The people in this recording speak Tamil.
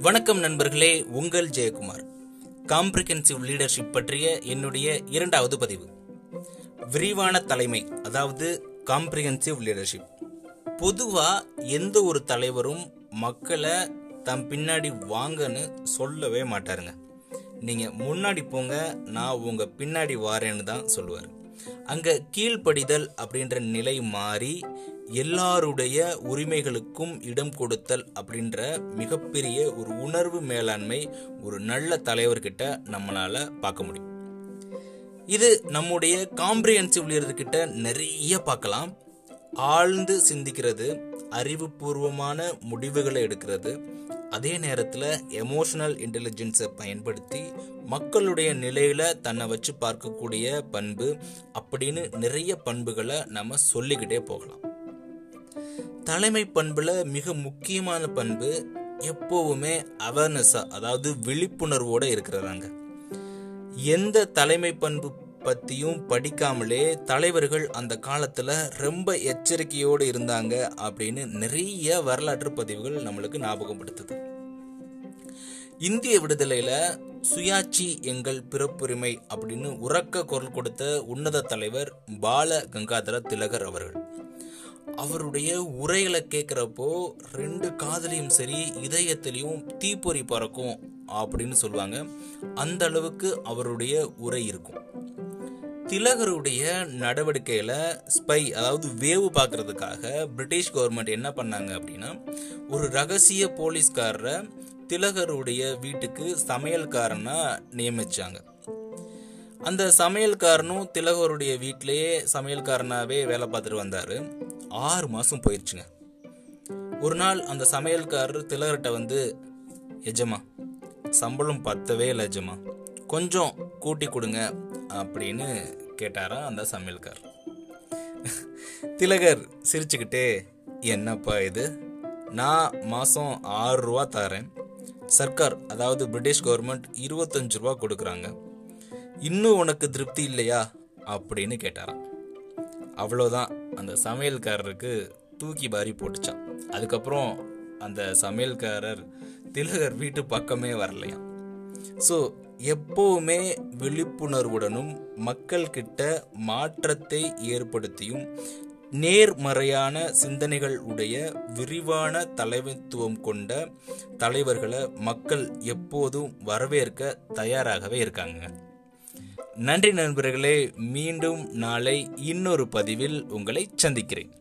வணக்கம் நண்பர்களே உங்கள் ஜெயக்குமார். காம்ப்ரிஹென்சிவ் லீடர்ஷிப் பற்றிய என்னுடைய இரண்டாவது பதிவு. விரிவான தலைமை அதாவது காம்ப்ரிஹென்சிவ் லீடர்ஷிப் பொதுவாக எந்த ஒரு தலைவரும் மக்களை தம் பின்னாடி வாங்கன்னு சொல்லவே மாட்டாருங்க. நீங்கள் முன்னாடி போங்க நான் உங்கள் பின்னாடி வாரேன்னு தான் சொல்லுவார். அங்கே கீழ்ப்படிதல் அப்படின்ற நிலை மாறி எல்லாருடைய உரிமைகளுக்கும் இடம் கொடுத்தல் அப்படின்ற மிகப்பெரிய ஒரு உணர்வு மேலாண்மை ஒரு நல்ல தலைவர்கிட்ட நம்மளால பார்க்க முடியும். இது நம்முடைய காம்ப்ரிஹென்சிவ் லீடர்கிட்ட நிறைய பார்க்கலாம். ஆழ்ந்து சிந்திக்கிறது அறிவுபூர்வமான முடிவுகளை எடுக்கிறது அதே நேரத்தில் எமோஷனல் இன்டெலிஜென்ஸை பயன்படுத்தி மக்களுடைய நிலையில் தன்னை வச்சு பார்க்கக்கூடிய பண்பு அப்படின்னு நிறைய பண்புகளை நம்ம சொல்லிக்கிட்டே போகலாம். தலைமை பண்பில் மிக முக்கியமான பண்பு எப்போவுமே அவேர்னஸாக அதாவது விழிப்புணர்வோடு இருக்கிறதாங்க. எந்த தலைமை பண்பு பற்றியும் படிக்காமலே தலைவர்கள் அந்த காலத்தில் ரொம்ப எச்சரிக்கையோடு இருந்தாங்க அப்படின்னு நிறைய வரலாற்று பதிவுகள் நம்மளுக்கு ஞாபகப்படுத்துது. இந்திய விடுதலையில் சுயாட்சி எங்கள் பிறப்புரிமை அப்படின்னு உறக்க குரல் கொடுத்த உன்னத தலைவர் பால கங்காதர திலகர் அவர்கள். அவருடைய உரைகளை கேட்குறப்போ ரெண்டு காதலையும் சரி இதயத்திலையும் தீப்பொறி பறக்கும் அப்படின்னு சொல்லுவாங்க. அந்த அளவுக்கு அவருடைய உரை இருக்கும். திலகருடைய நடவடிக்கையில் ஸ்பை அதாவது வேவு பார்க்கறதுக்காக பிரிட்டிஷ் கவர்மெண்ட் என்ன பண்ணாங்க அப்படின்னா ஒரு ரகசிய போலீஸ்காரரை திலகருடைய வீட்டுக்கு சமையல்காரனாக நியமிச்சாங்க. அந்த சமையல்காரனும் திலகருடைய வீட்டிலேயே சமையல்காரனாகவே வேலை பார்த்துட்டு வந்தார். ஆறு மாதம் போயிடுச்சுங்க ஒரு நாள் அந்த சமையல்காரர் திலகர்கிட்ட வந்து எஜமா சம்பளம் பத்தவே இல்லை எஜமா. கொஞ்சம் கூட்டி கொடுங்க அப்படின்னு கேட்டாரா அந்த சமையல்கார். திலகர் சிரிச்சுக்கிட்டே என்னப்பா இது? நான் மாதம் ஆறு ரூபா தரேன். சர்க்கார் அதாவது பிரிட்டிஷ் கவர்மெண்ட் இருபத்தஞ்சு ரூபா கொடுக்குறாங்க. இன்னும் உனக்கு திருப்தி இல்லையா? அப்படின்னு கேட்டாராம். அவ்வளோதான் அந்த சமையல்காரருக்கு தூக்கி பாரி போட்டுச்சான் அதுக்கப்புறம் அந்த சமையல்காரர் திலகர் வீட்டு பக்கமே வரலையாம். ஸோ எப்போவுமே விழிப்புணர்வுடனும் மக்கள் கிட்ட மாற்றத்தை ஏற்படுத்தியும் நேர்மறையான சிந்தனைகள் உடைய விரிவான தலைமைத்துவம் கொண்ட தலைவர்களை மக்கள் எப்போதும் வரவேற்க தயாராகவே இருக்காங்க. நன்றி நண்பர்களே மீண்டும் நாளை இன்னொரு பதிவில் உங்களை சந்திக்கிறேன்.